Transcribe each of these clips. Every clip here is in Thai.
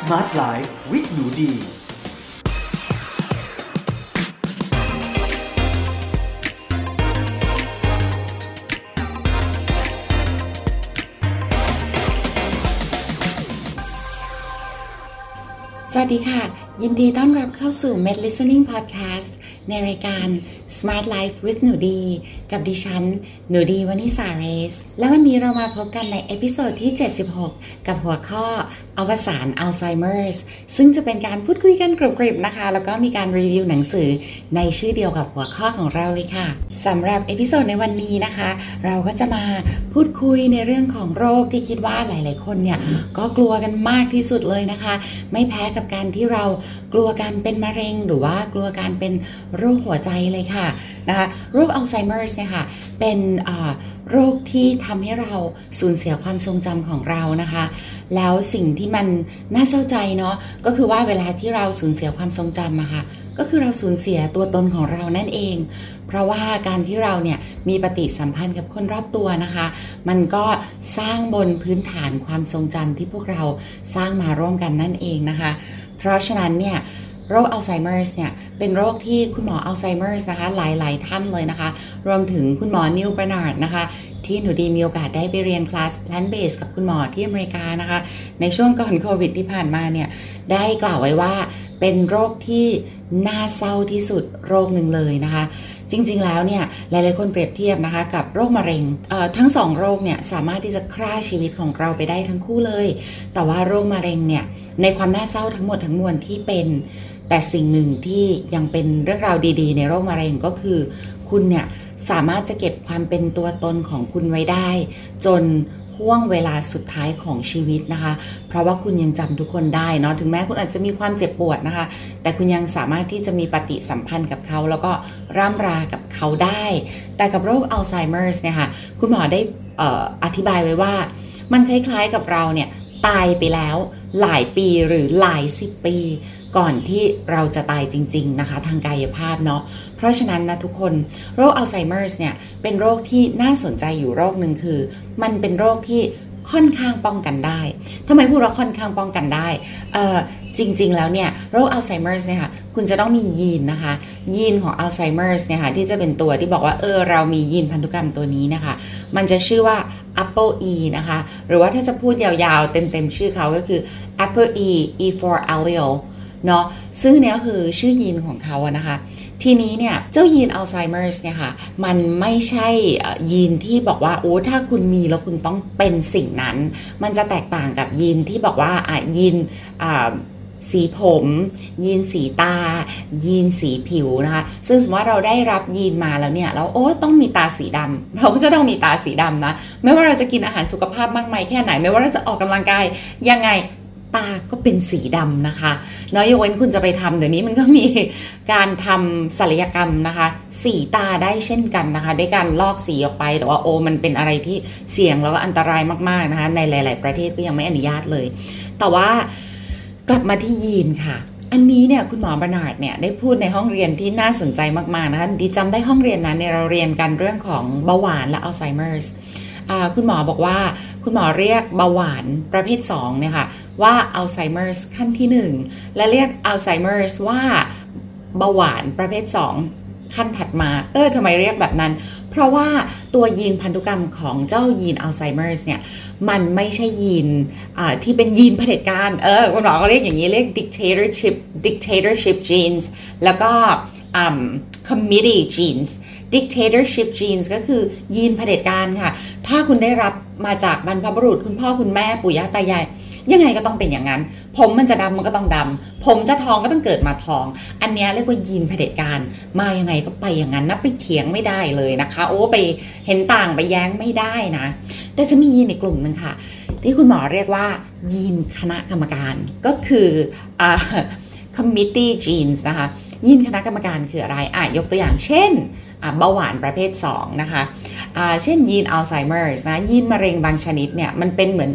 Smart Life with หนูดี สวัสดีค่ะ ยินดีต้อนรับเข้าสู่ Med Listening Podcast ในรายการ Smart Life with หนูดี กับดิฉัน หนูดี วนิษาเรซ และวันนี้เรามาพบกันใน episode ที่ 76 กับหัวข้ออวสานอัลไซเมอร์สซึ่งจะเป็นการพูดคุยกันกรุบๆนะคะ แล้วก็มีการรีวิวหนังสือในชื่อเดียวกับหัวข้อของเราเลยค่ะสำหรับ episode ในวันนี้นะคะ เราก็จะมาพูดคุยในเรื่องของโรคที่คิดว่าหลาย ๆ คนเนี่ยก็กลัวกันมากที่สุดเลยนะคะ ไม่แพ้กับการที่เรากลัวการเป็นมะเร็งหรือว่ากลัวการเป็นโรคหัวใจเลยค่ะนะคะโรคอัลไซเมอร์สเนี่ยค่ะเป็นโรคที่ทำให้เราสูญเสียความทรงจำของเรานะคะ แล้วสิ่งที่มันน่าเศร้าใจเนาะก็คือว่าเวลาที่เราสูญเสียความทรงจำอะค่ะก็คือเราสูญเสียตัวตนของเรานั่นเอง เพราะว่าการที่เราเนี่ยมีปฏิสัมพันธ์กับคนรอบตัวนะคะ มันก็สร้างบนพื้นฐานความทรงจำที่พวกเราสร้างมาร่วมกันนั่นเองนะคะ เพราะฉะนั้นเนี่ย โรคอัลไซเมอร์สเนี่ย เป็นโรคที่คุณหมออัลไซเมอร์สนะคะ หลาย ๆ ท่านเลยนะคะ รวมถึงคุณหมอ Neal Barnard นะคะ ที่หนูดีมีโอกาสได้ไปเรียน class plant based กับคุณหมอที่อเมริกานะคะ ในช่วงก่อนโควิดที่ผ่านมาเนี่ย ได้กล่าวไว้ว่าเป็นโรคที่น่าเศร้าที่สุดโรคหนึ่งเลยนะคะ จริง ๆ แล้วเนี่ย หลาย ๆ คนเปรียบเทียบนะคะกับโรคมะเร็งทั้งสองโรคเนี่ยสามารถที่จะฆ่าชีวิตของเราไปได้ทั้งคู่เลย แต่ว่าโรคมะเร็งเนี่ยในความน่าเศร้าทั้งหมดทั้งมวลที่เป็น แต่สิ่งหนึ่งที่ยังเป็นเรื่องราวดี ๆ ในโรคมะเร็งก็คือ คุณเนี่ยสามารถจะเก็บความเป็นตัวตนของคุณไว้ได้ จนห่วงเวลาสุดท้ายของชีวิตนะคะ เพราะว่าคุณยังจำทุกคนได้เนาะ ถึงแม้คุณอาจจะมีความเจ็บปวดนะคะ แต่คุณยังสามารถที่จะมีปฏิสัมพันธ์กับเขา แล้วก็ร่ำรากับเขาได้ แต่กับโรคอัลไซเมอร์สเนี่ยค่ะ คุณหมอได้ออธิบายไว้ว่า มันคล้ายๆกับเราเนี่ยตายไปแล้ว หลายปีหรือหลายสิบปี ก่อนที่เราจะตายจริง ๆ นะคะ ทางกายภาพเนาะเพราะฉะนั้นนะทุกคนโรคอัลไซเมอร์สเนี่ยเป็นโรคที่น่าสนใจอยู่โรคหนึ่งคือ มันเป็นโรคที่ ค่อนข้างป้องกันได้ทำไมพูดว่าค่อนข้างป้องกันได้เออจริง ๆ แล้วเนี่ยโรคอัลไซเมอร์สเนี่ยค่ะคุณจะต้องมียีนนะคะ ยีนของอัลไซเมอร์สเนี่ยค่ะที่จะเป็นตัวที่บอกว่าเออเรามียีนพันธุกรรมตัวนี้นะคะ มันจะชื่อว่า Apple E นะคะ หรือว่าถ้าจะพูดยาวๆ เต็มๆ ชื่อเขาก็คือ Apple E E4 allele เนาะซึ่งเนี้ยคือชื่อยีนของเขาอะนะคะ ทีนี้เนี่ย เจ้ายีนอัลไซเมอร์สเนี่ยค่ะ มันไม่ใช่ยีนที่บอกว่า โอ้ถ้าคุณมีแล้วคุณต้องเป็นสิ่งนั้น มันจะแตกต่างกับยีนที่บอกว่าอะยีนอ่าสีผม ยีนสีตา ยีนสีผิวนะคะ ซึ่งสมมติว่าเราได้รับยีนมาแล้วเนี่ยเราโอ้ต้องมีตาสีดำเราก็จะต้องมีตาสีดำนะ ไม่ว่าเราจะกินอาหารสุขภาพมากมายแค่ไหน ไม่ว่าเราจะออกกำลังกายยังไง ตาก็เป็นสีดำนะคะน้อยยกเว้นคุณจะไปทำเดี๋ยวนี้มันก็มีการทำศัลยกรรมนะคะ สีตาได้เช่นกันนะคะด้วยการลอกสีออกไปแต่ว่าโอ้มันเป็นอะไรที่เสี่ยงแล้วก็อันตรายมากๆนะคะ ในหลาย ๆ ประเทศก็ยังไม่อนุญาตเลย แต่ว่ากลับมาที่ยีนค่ะอันนี้เนี่ยคุณหมอ Barnard เนี่ยได้พูดในห้องเรียนที่น่าสนใจมากๆนะคะดีจำได้ห้องเรียนนั้นเนี่ยเราเรียนกันเรื่องของเบาหวานและอัลไซเมอร์ คุณหมอบอกว่าคุณหมอเรียกเบาหวานประเภท2เนี่ยค่ะว่าอัลไซเมอร์สขั้นที่ 1 และเรียกอัลไซเมอร์สว่าเบาหวานประเภท 2 ขั้นถัดมา เออทำไมเรียกแบบนั้น เพราะว่าตัวยีนพันธุกรรมของเจ้ายีนอัลไซเมอร์สเนี่ยมันไม่ใช่ยีนที่เป็นยีนเผด็จการ เออคุณหมอก็เรียกอย่างนี้เรียก dictatorship dictatorship genes แล้วก็ committee genes dictatorship genes ก็คือยีนเผด็จการค่ะ ถ้าคุณได้รับมาจากบรรพบุรุษคุณพ่อคุณแม่ปู่ย่าตายายยังไงก็ต้องเป็นอย่างนั้น ผมมันจะดำมันก็ต้องดำผมจะทองก็ต้องเกิดมาทอง อันนี้เรียกว่ายีนเผด็จการ มายังไงก็ไปอย่างนั้นนะไปเถียงไม่ได้เลยนะคะ โอ้ไปเห็นต่างไปแย้งไม่ได้นะ แต่จะมียีนในกลุ่มหนึ่งค่ะ ที่คุณหมอเรียกว่า ยีนคณะกรรมการก็คืออ committee genes นะคะยีนคณะกรรมการคืออะไรอะยกตัวอย่างเช่น เบาหวานประเภท 2 นะคะะเช่นยีนอัลไซเมอร์นะยีนมะเร็งบางชนิดเนี่ยมันเป็นเหมือน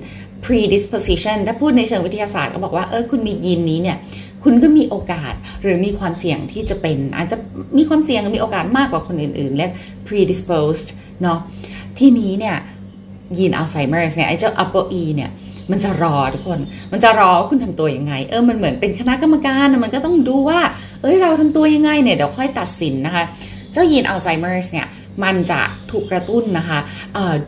predisposition ถ้าพูดในเชิงวิทยาศาสตร์ก็บอกว่าเออคุณมียีนนี้เนี่ยคุณก็มีโอกาสหรือมีความเสี่ยงที่จะเป็น อาจจะมีความเสี่ยงมีโอกาสมากกว่าคนอื่นๆ เรียก predisposed เนาะที่นี้เนี่ยยีนอัลไซเมอร์เนี่ยไอ้เจ้า upper E เนี่ยมันจะรอทุกคน มันจะรอคุณทำตัวยังไง เออ มันเหมือนเป็นคณะกรรมการ มันก็ต้องดูว่า เอ้ย เราทำตัวยังไงเนี่ย เดี๋ยวค่อยตัดสินนะคะ เจ้ายีนอัลไซเมอร์สเนี่ยมันจะถูกกระตุ้นนะคะ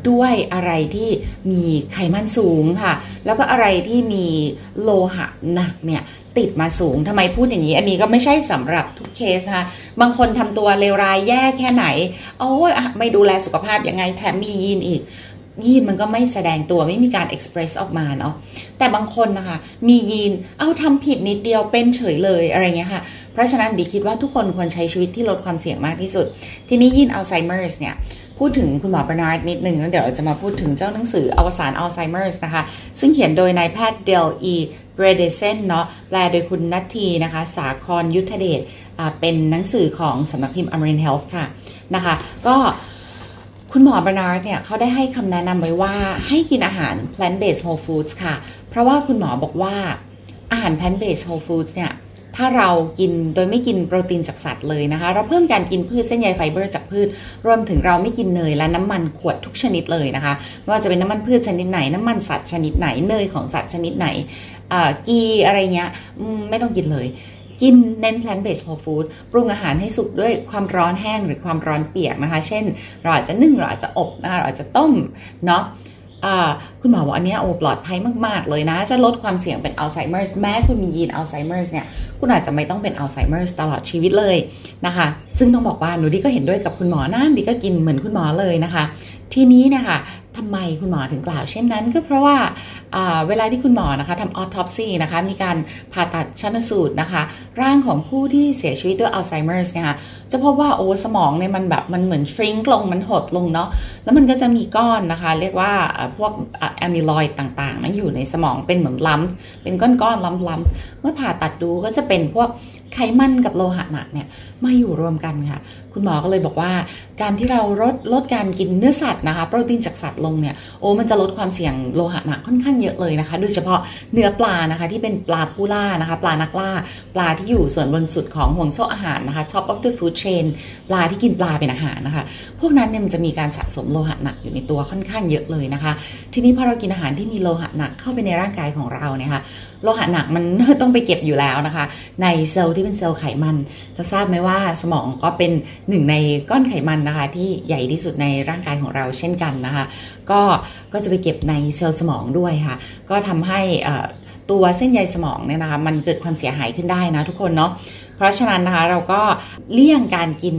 ด้วยอะไรที่มีไขมันสูงค่ะ แล้วก็อะไรที่มีโลหะหนักเนี่ยติดมาสูงทำไมพูดอย่างนี้ อันนี้ก็ไม่ใช่สำหรับทุกเคสนะคะบางคนทำตัวเลวร้ายแย่แค่ไหนโอ้ยไม่ดูแลสุขภาพยังไงแถมมียีนอีก ยีนมันก็ไม่แสดงตัวไม่มีการ express ออกมาเนาะแต่บางคนนะคะ มียีนเอาทำผิดนิดเดียวเป็นเฉยเลยอะไรเงี้ยค่ะ เพราะฉะนั้นดีคิดว่าทุกคนควรใช้ชีวิตที่ลดความเสี่ยงมากที่สุด ทีนี้ยีนอัลไซเมอร์สเนี่ย พูดถึงคุณหมอบาร์นาร์ดนิดนึงแล้วเดี๋ยวจะมาพูดถึงเจ้าหนังสืออวสานอัลไซเมอร์สนะคะ ซึ่งเขียนโดยนายแพทย์เดลอีเบรเดเซนเนาะแปลโดยคุณนัททีนะคะ สาครยุทธเดชเป็นหนังสือของสำนักพิมพ์อมรินทร์เฮลท์ค่ะนะคะ ก็ คุณหมอบาร์นาร์ดเนี่ยเขาได้ให้คำแนะนำไว้ว่าให้กินอาหาร plant based whole foods ค่ะ เพราะว่าคุณหมอบอกว่าอาหาร plant based whole foods เนี่ยถ้าเรากินโดยไม่กินโปรตีนจากสัตว์เลยนะคะ เราเพิ่มการกินพืชเส้นใยไฟเบอร์จากพืช รวมถึงเราไม่กินเนยและน้ำมันขวดทุกชนิดเลยนะคะไม่ว่าจะเป็นน้ำมันพืชชนิดไหน น้ำมันสัตว์ชนิดไหนเนยของสัตว์ชนิดไหน ghee อะไรเงี้ยไม่ต้องกินเลย กินเน้น plant based whole food ปรุงอาหารให้สุกด้วยความร้อนแห้งหรือความร้อนเปียกนะคะ เช่น เราอาจจะนึ่งเราอาจจะอบนะคะเราอาจจะต้มเนาะคุณหมอบอกอันนี้โอ้ปลอดภัยมาก ๆ เลยนะ จะลดความเสี่ยงเป็นอัลไซเมอร์สแม้คุณมียีนอัลไซเมอร์สเนี่ยคุณอาจจะไม่ต้องเป็นอัลไซเมอร์สตลอดชีวิตเลยนะคะ ซึ่งต้องบอกว่าหนูดีก็เห็นด้วยกับคุณหมอนะดีก็กินเหมือนคุณหมอเลยนะคะ ทีนี้นะคะ ทำไมคุณหมอถึงกล่าว เช่นนั้นก็เพราะว่าเวลาที่คุณหมอนะคะทำ autopsy นะคะมีการผ่าตัดชันสูตรนะคะ ร่างของผู้ที่เสียชีวิตด้วยอัลไซเมอร์สเนี่ยคะจะพบว่าโอ้สมองเนี่ยมันแบบมันเหมือน shrink ลงมันหดลงเนาะแล้วมันก็จะมีก้อนนะคะ เรียกว่าพวก amyloid ต่างๆนั้นอยู่ในสมองเป็นเหมือนลิ่มเป็นก้อนๆลิ่มๆเมื่อผ่าตัดดูก็จะเป็นพวกไขมันกับโลหะหนักเนี่ยมาอยู่รวมกันค่ะ คุณหมอก็เลยบอกว่า การที่เราลดลดการกินเนื้อสัตว์นะคะโปรตีนจากสัตว์ลงเนี่ยโอ้มันจะลดความเสี่ยงโลหะหนักค่อนข้างเยอะเลยนะคะ โดยเฉพาะเนื้อปลานะคะที่เป็นปลาผู้ล่านะคะ ปลานักล่า ปลาที่อยู่ส่วนบนสุดของห่วงโซ่อาหารนะคะ top of the food chain ปลาที่กินปลาเป็นอาหารนะคะ พวกนั้นเนี่ยมันจะมีการสะสมโลหะหนักอยู่ในตัวค่อนข้างเยอะเลยนะคะ ทีนี้พอเรากินอาหารที่มีโลหะหนักเข้าไปในร่างกายของเราเนี่ยค่ะ โลหะหนักมันต้องไปเก็บอยู่แล้วนะคะ ในเซลล์ที่เป็นเซลล์ไขมันเราทราบไหมว่าสมองก็เป็นหนึ่งในก้อนไขมันนะคะ ที่ใหญ่ที่สุดในร่างกายของเราเช่นกันนะคะ ก็ก็จะไปเก็บในเซลล์สมองด้วยค่ะ ก็ทำให้ตัวเส้นใยสมองเนี่ยนะคะมันเกิดความเสียหายขึ้นได้นะทุกคนเนาะเพราะฉะนั้นนะคะเราก็เลี่ยงการกิน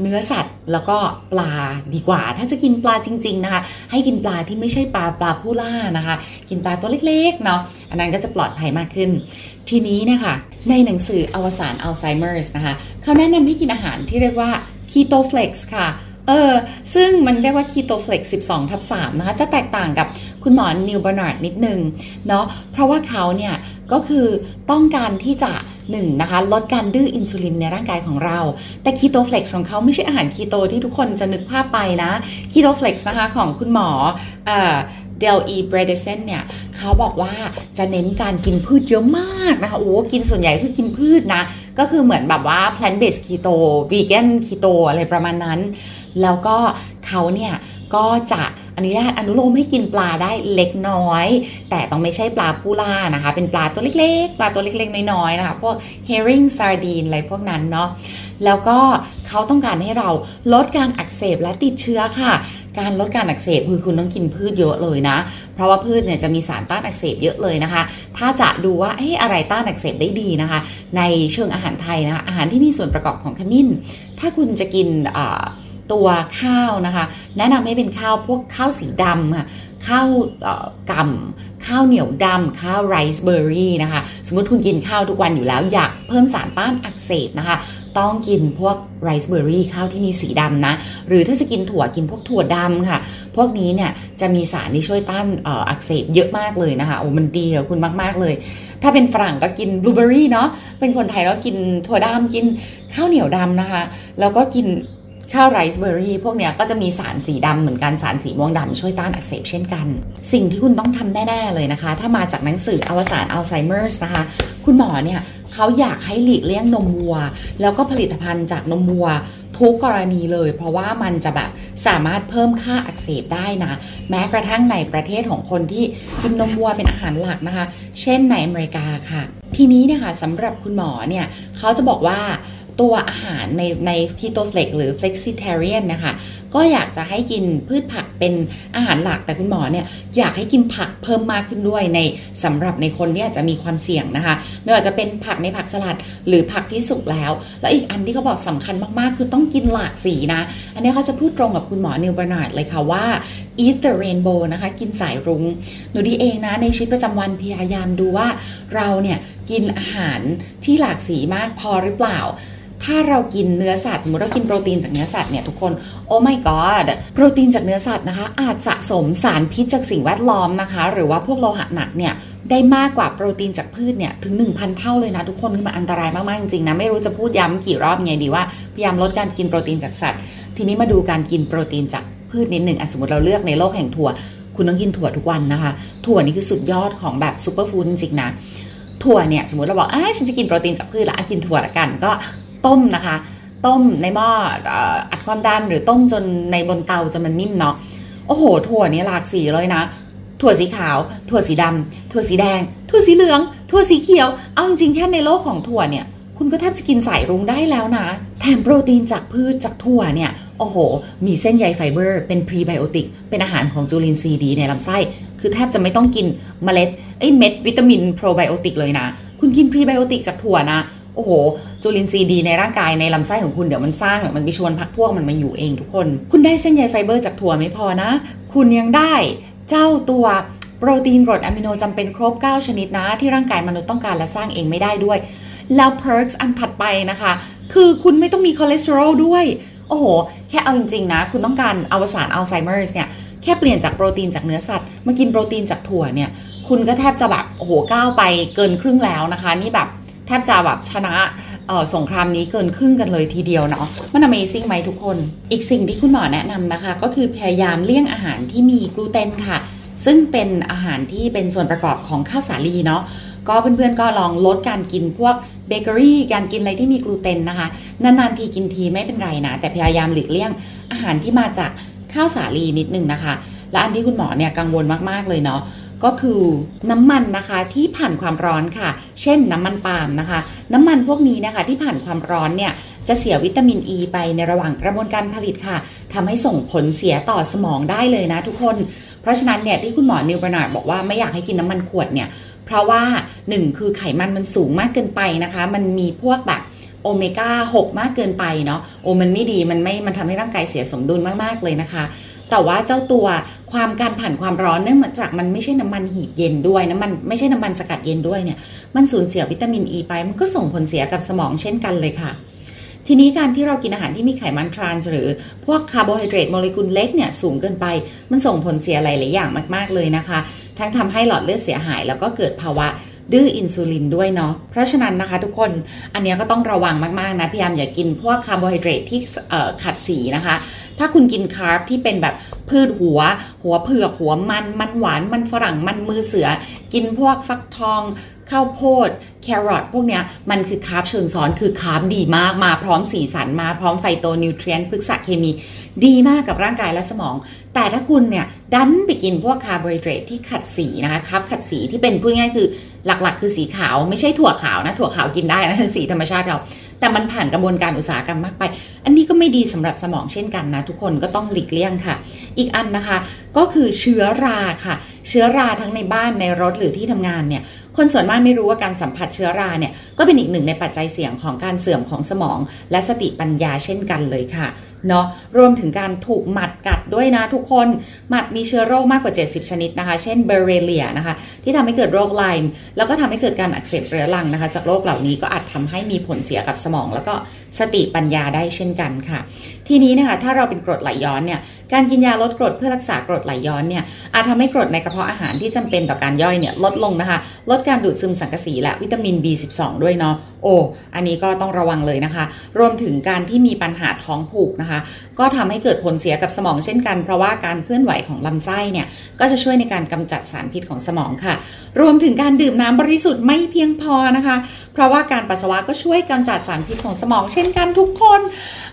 เนื้อสัตว์แล้วก็ปลาดีกว่า ถ้าจะกินปลาจริง ๆนะคะ ให้กินปลาที่ไม่ใช่ปลาปลาผู้ล่านะคะ กินปลาตัวเล็กๆเนาะอันนั้นก็จะปลอดภัยมากขึ้น ทีนี้นะคะในหนังสืออวสานอัลไซเมอร์สนะคะเขาแนะนำให้กินอาหารที่เรียกว่า keto flex ค่ะ เออ ซึ่งมันเรียกว่า keto flex 12 ทับ3นะคะ จะแตกต่างกับคุณหมอนีลบาร์นาร์ดนิดนึงเนาะ เพราะว่าเขาเนี่ยก็คือต้องการที่จะหนึ่งนะคะลดการดื้ออินซูลินในร่างกายของเรา แต่ keto flex ของเขาไม่ใช่อาหารคีโตที่ทุกคนจะนึกภาพไปนะคีโตเฟล็กซ์นะคะของคุณหมออ ดลีเบรเดเซนเนี่ยเขาบอกว่าจะเน้นการกินพืชเยอะมากนะคะ โอ้กินส่วนใหญ่คือกินพืชนะ ก็คือเหมือนแบบว่า plant based keto vegan keto อะไรประมาณนั้น แล้วก็เขาเนี่ยก็จะอนุญาตอนุโลมให้กินปลาได้เล็กน้อย แต่ต้องไม่ใช่ปลาปูล่านะคะ เป็นปลาตัวเล็กๆ ปลาตัวเล็กๆ น้อยๆ นะคะ พวก herring sardine อะไรพวกนั้นเนาะ แล้วก็เขาต้องการให้เราลดการอักเสบและติดเชื้อค่ะ การลดการอักเสบคือคุณต้องกินพืชเยอะเลยนะ เพราะว่าพืชเนี่ยจะมีสารต้านอักเสบเยอะเลยนะคะ ถ้าจะดูว่าเฮ้อะไรต้านอักเสบได้ดีนะคะ ในเชิงอาหารไทยนะคะอาหารที่มีส่วนประกอบของขมิ้น ถ้าคุณจะกินตัวข้าวนะคะ แนะนำให้เป็นข้าวพวกข้าวสีดำค่ะข้าวกำข้าวเหนียวดำข้าวไรซ์เบอร์รี่นะคะ สมมติคุณกินข้าวทุกวันอยู่แล้วอยากเพิ่มสารต้านอักเสบนะคะ ต้องกินพวกไรซ์เบอร์รี่ข้าวที่มีสีดำนะ หรือถ้าจะกินถั่วกินพวกถั่วดำค่ะ พวกนี้เนี่ยจะมีสารที่ช่วยต้านอักเสบเยอะมากเลยนะคะ โอ้มันดีกับคุณมากๆเลย ถ้าเป็นฝรั่งก็กินบลูเบอร์รี่เนาะเป็นคนไทยก็กินถั่วดำกินข้าวเหนียวดำนะคะ แล้วก็กินข้าวไรซ์เบอร์รี่พวกเนี้ยก็จะมีสารสีดำเหมือนกันสารสีม่วงดำช่วยต้านอักเสบเช่นกัน สิ่งที่คุณต้องทำแน่ ๆ เลยนะคะ ถ้ามาจากหนังสืออวสานอัลไซเมอร์สนะคะ คุณหมอเนี่ย เขาอยากให้หลีกเลี่ยงนมวัว แล้วก็ผลิตภัณฑ์จากนมวัวทุกกรณีเลย เพราะว่ามันจะแบบสามารถเพิ่มค่าอักเสบได้นะ แม้กระทั่งในประเทศของคนที่กินนมวัวเป็นอาหารหลักนะคะ เช่นในอเมริกาค่ะ ทีนี้นะคะสำหรับคุณหมอเนี่ยเขาจะบอกว่า ตัวอาหารในในคีโตเฟล็กหรือ flexitarian นะคะ ก็อยากจะให้กินพืชผักเป็นอาหารหลักแต่คุณหมอเนี่ยอยากให้กินผักเพิ่มมากขึ้นด้วยในสำหรับในคนที่อาจจะมีความเสี่ยงนะคะ ไม่ว่าจะเป็นผักในผักสลัดหรือผักที่สุกแล้ว แล้วอีกอันที่เขาบอกสำคัญมากๆ คือต้องกินหลากสีนะ อันนี้เขาจะพูดตรงกับคุณหมอนิวบรนาร์ดเลยค่ะว่า eat the rainbow นะคะ กินสายรุง้งหนูดีเองนะในชีวิตประจำวันพยายามดูว่าเราเนี่ยกินอาหารที่หลากสีมากพอหรือเปล่า ถ้าเรากินเนื้อสัตว์สมมติเรากินโปรตีนจากเนื้อสัตว์เนี่ยทุกคนโอ้ my god โปรตีนจากเนื้อสัตว์นะคะ อาจสะสมสารพิษจากสิ่งแวดล้อมนะคะ หรือว่าพวกโลหะหนักเนี่ยได้มากกว่าโปรตีนจากพืชเนี่ยถึง 1,000 เท่าเลยนะทุกคนคือมันอันตรายมาก ๆ จริงๆนะ ไม่รู้จะพูดย้ำกี่รอบไงดีว่า พยายามลดการกินโปรตีนจากสัตว์ ทีนี้มาดูการกินโปรตีนจากพืชนิดหนึ่งสมมติเราเลือกในโลกแห่งถั่ว คุณต้องกินถั่วทุกวันนะคะ ถั่วนี่คือสุดยอดของแบบซูเปอร์ฟู้ดจริงๆนะถั่วเนี่ยสมมติเราบอกอฉันจะกินโปรตีนจากพืชละกินถั่วละกันก็ ต้มนะคะ ต้มในหม้ออัดความดันหรือต้มจนในบนเตาจนมันนิ่มเนาะโอ้โห ถั่วนี้หลากสีเลยนะ ถั่วสีขาว ถั่วสีดำถั่วสีแดง ถั่วสีเหลือง ถั่วสีเขียว เอาจริงๆแค่ในโลกของถั่วเนี่ย คุณก็แทบจะกินสายรุ้งได้แล้วนะ แถมโปรตีนจากพืชจากถั่วเนี่ย โอ้โห มีเส้นใยไฟเบอร์ เป็นพรีไบโอติก เป็นอาหารของจุลินทรีย์ดีในลำไส้ คือแทบจะไม่ต้องกินเมล็ดไอ้เม็ดวิตามินโปรไบโอติกเลยนะ คุณกินพรีไบโอติกจากถั่วนะ โอ้โห จุลินทรีย์ดีในร่างกายในลำไส้ของคุณเดี๋ยวมันสร้างมันไปชวนพรรคพวกมันมาอยู่เองทุกคน คุณได้เส้นใยไฟเบอร์จากถั่วไม่พอนะ คุณยังได้เจ้าตัวโปรตีนกรดอะมิโนจำเป็นครบ 9 ชนิดนะ ที่ร่างกายมนุษย์ต้องการและสร้างเองไม่ได้ด้วย แล้ว perks อันถัดไปนะคะ คือคุณไม่ต้องมีคอเลสเตอรอลด้วย โอ้โห แค่เอาจริง ๆ นะ คุณต้องการอวสานอัลไซเมอร์สเนี่ยแค่เปลี่ยนจากโปรตีนจากเนื้อสัตว์มากินโปรตีนจากถั่วเนี่ย คุณก็แทบจะแบบโอ้โหก้าวไปเกินครึ่งแล้วนะคะ นี่แบบ แทบจะแบบชนะสงครามนี้เกินครึ่งกันเลยทีเดียวเนาะมัน Amazing ไหมทุกคน อีกสิ่งที่คุณหมอแนะนำนะคะ ก็คือพยายามเลี่ยงอาหารที่มีกลูเตนค่ะ ซึ่งเป็นอาหารที่เป็นส่วนประกอบของข้าวสาลีเนาะก็เพื่อนๆก็ลองลดการกินพวกเบเกอรี่การกินอะไรที่มีกลูเตนนะคะ นานๆทีกินทีไม่เป็นไรนะ แต่พยายามหลีกเลี่ยงอาหารที่มาจากข้าวสาลีนิดนึงนะคะ และอันที่คุณหมอเนี่ยกังวลมากๆเลยเนาะ ก็คือน้ำมันนะคะที่ผ่านความร้อนค่ะ เช่นน้ำมันปาล์มนะคะ น้ำมันพวกนี้นะคะที่ผ่านความร้อนเนี่ยจะเสียวิตามินอ e ีไปในระหว่างกระบวนการผลิตค่ะทำให้ส่งผลเสียต่อสมองได้เลยนะทุกคน เพราะฉะนั้นเนี่ยที่คุณหมอนีลบาร์นาร์ดบอกว่าไม่อยากให้กินน้ำมันขวดเนี่ย เพราะว่า 1 คือไขมันมันสูงมากเกินไปนะคะ มันมีพวกแบบโอเมก้า 6 มากเกินไปเนาะ โอมันไม่ดี มันไม่ มันทำให้ร่างกายเสียสมดุลมาก ๆ เลยนะคะ แต่ว่าเจ้าตัว ความการผ่านความร้อนเนื่องมาจากมันไม่ใช่น้ำมันหีบเย็นด้วยน้ำมันไม่ใช่น้ำมันสกัดเย็นด้วยเนี่ย มันสูญเสียวิตามินอ e ีไป มันก็ส่งผลเสียกับสมองเช่นกันเลยค่ะ ทีนี้การที่เรากินอาหารที่มีไขมันทรานส์หรือพวกคาร์โบไฮเดรตโมเลกุลเล็กเนี่ยสูงเกินไป มันส่งผลเสียหลายๆอย่างมาก ๆเลยนะคะ ทั้งทำให้หลอดเลือดเสียหายแล้วก็เกิดภาวะ ดื้ออินซูลินด้วยเนาะเพราะฉะนั้นนะคะทุกคนอันนี้ก็ต้องระวังมากๆนะพยายามอย่ากินพวกคาร์โบไฮเดรตที่ขัดสีนะคะ ถ้าคุณกินคาร์บที่เป็นแบบพืชหัว หัวเผือกหัวมันมันหวานมันฝรั่งมันมือเสือ กินพวกฟักทองข้าวโพด แครอทพวกเนี้ยมันคือคาร์บเชิงซ้อนคือคาร์บดีมากมาพร้อมสีสันมาพร้อม phytonutrient พฤกษเคมี ดีมากกับร่างกายและสมอง แต่ถ้าคุณเนี่ยดันไปกินพวกคาร์โบไฮเดรตที่ขัดสีนะคะคาร์บขัดสีที่เป็นพูดง่ายคือหลักๆ คือสีขาวไม่ใช่ถั่วขาวนะถั่วขาวกินได้นะสีธรรมชาติเรา แต่มันผ่านกระบวนการอุตสาหกรรมมากไป อันนี้ก็ไม่ดีสำหรับสมองเช่นกันนะทุกคนก็ต้องหลีกเลี่ยงค่ะ อีกอันนะคะ ก็คือเชื้อราค่ะ เชื้อราทั้งในบ้านในรถหรือที่ทำงานเนี่ยคนส่วนมากไม่รู้ว่าการสัมผัสเชื้อราเนี่ยก็เป็นอีกหนึ่งในปัจจัยเสี่ยงของการเสื่อมของสมอง และสติปัญญาเช่นกันเลยค่ะเนาะรวมถึงการถูกหมัดกัดด้วยนะทุกคนหมัดมีเชื้อโรคมากกว่า 70 ชนิดนะคะ เช่นเบเรเลียนะคะ ที่ทำให้เกิดโรคไลม์แล้วก็ทำให้เกิดการอักเสบเรื้อรังนะคะ จากโรคเหล่านี้ก็อาจทำให้มีผลเสียกับสมอง แล้วก็สติปัญญาได้เช่นกันค่ะ ทีนี้นะคะถ้าเราเป็นกรดไหลย้อนเนี่ยการกินยาลดกรดเพื่อรักษากรดไหลย้อนเนี่ยอาจทำให้กรดในกระเพาะอาหารที่จำเป็นต่อการย่อยเนี่ยลดลงนะคะ ลดการดูดซึมสังกะสีและวิตามิน B12 ด้วยเนาะ โอ้อันนี้ก็ต้องระวังเลยนะคะ รวมถึงการที่มีปัญหาท้องผูกนะคะ ก็ทำให้เกิดผลเสียกับสมองเช่นกัน เพราะว่าการเคลื่อนไหวของลำไส้เนี่ยก็จะช่วยในการกำจัดสารพิษของสมองค่ะ รวมถึงการดื่มน้ำบริสุทธิ์ไม่เพียงพอนะคะ เพราะว่าการปัสสาวะก็ช่วยกำจัดสารพิษของสมองเช่นกันทุกคน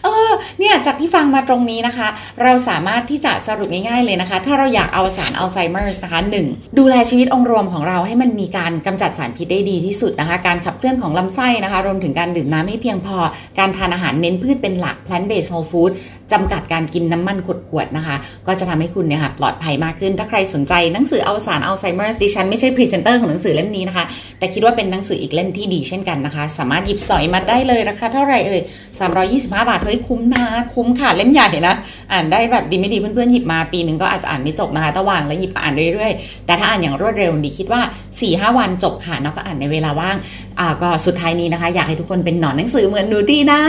เออเนี่ยจากที่ฟังมาตรงนี้นะคะ เราสามารถที่จะสรุปง่ายๆเลยนะคะ ถ้าเราอยากเอาสารอัลไซเมอร์นะคะหนึ่งดูแลชีวิตองค์รวมของเราให้มันมีการกำจัดสารพิษได้ดีที่สุดนะคะ การขับเคลื่อนของลำไส้นะคะ รวมถึงการดื่มน้ำให้เพียงพอ การทานอาหารเน้นพืชเป็นหลัก plant based whole food จำกัดการกินน้ำมันขวดๆนะคะ ก็จะทำให้คุณเนี่ยค่ะปลอดภัยมากขึ้น ถ้าใครสนใจหนังสืออวสานอัลไซเมอร์ดิฉันไม่ใช่พรีเซนเตอร์ของหนังสือเล่มนี้นะคะ แต่คิดว่าเป็นหนังสืออีกเล่มที่ดีเช่นกันนะคะ สามารถหยิบสอยมาได้เลยราคาเท่าไหร่เอ่ย325 บาท เฮ้ยคุ้มนะคุ้มค่ะ เล่มใหญ่นะ อ่านได้แบบดีไม่ดีเพื่อนๆหยิบมาปีหนึ่งก็อาจจะอ่านไม่จบนะคะต้องวางแล้วหยิบอ่านเรื่อยๆ แต่ถ้าอ่านอย่างรวดเร็วดีคิดว่า4-5วันจบค่ะแล้วก็อ่านในเวลาว่างอ่าก็สุดท้ายนี้นะคะ อยากให้ทุกคนเป็นหนอนหนังสือเหมือนหนูดีนะ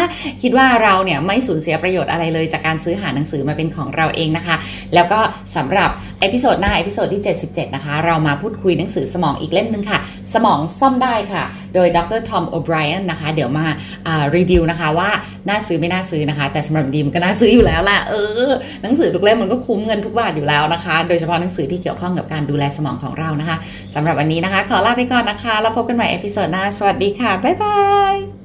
คิดว่าเราเนี่ยไม่สูญเสียประโยชน์อะไรเลยจากการซื้อหาหนังสือมาเป็นของเราเองนะคะ แล้วก็สำหรับ episode หน้า episode ที่ 77 นะคะ เรามาพูดคุยหนังสือสมองอีกเล่มนึงค่ะ สมองซ่อมได้ค่ะ โดยดรทอมโอไบรอันนะคะ เดี๋ยวมารีวิวนะคะว่า น่าซื้อไม่น่าซื้อนะคะ แต่สำหรับดีมก็น่าซื้ออยู่แล้วแหละเออหนังสือทุกเล่มมันก็คุ้มเงินทุกบาทอยู่แล้วนะคะ โดยเฉพาะหนังสือที่เกี่ยวข้องกับการดูแลสมองของเรานะคะสำหรับวันนี้นะคะ ขอลาไปก่อนนะคะ แล้วพบกันใหม่ episode หน้าสวัสดีค่ะบ๊ายบาย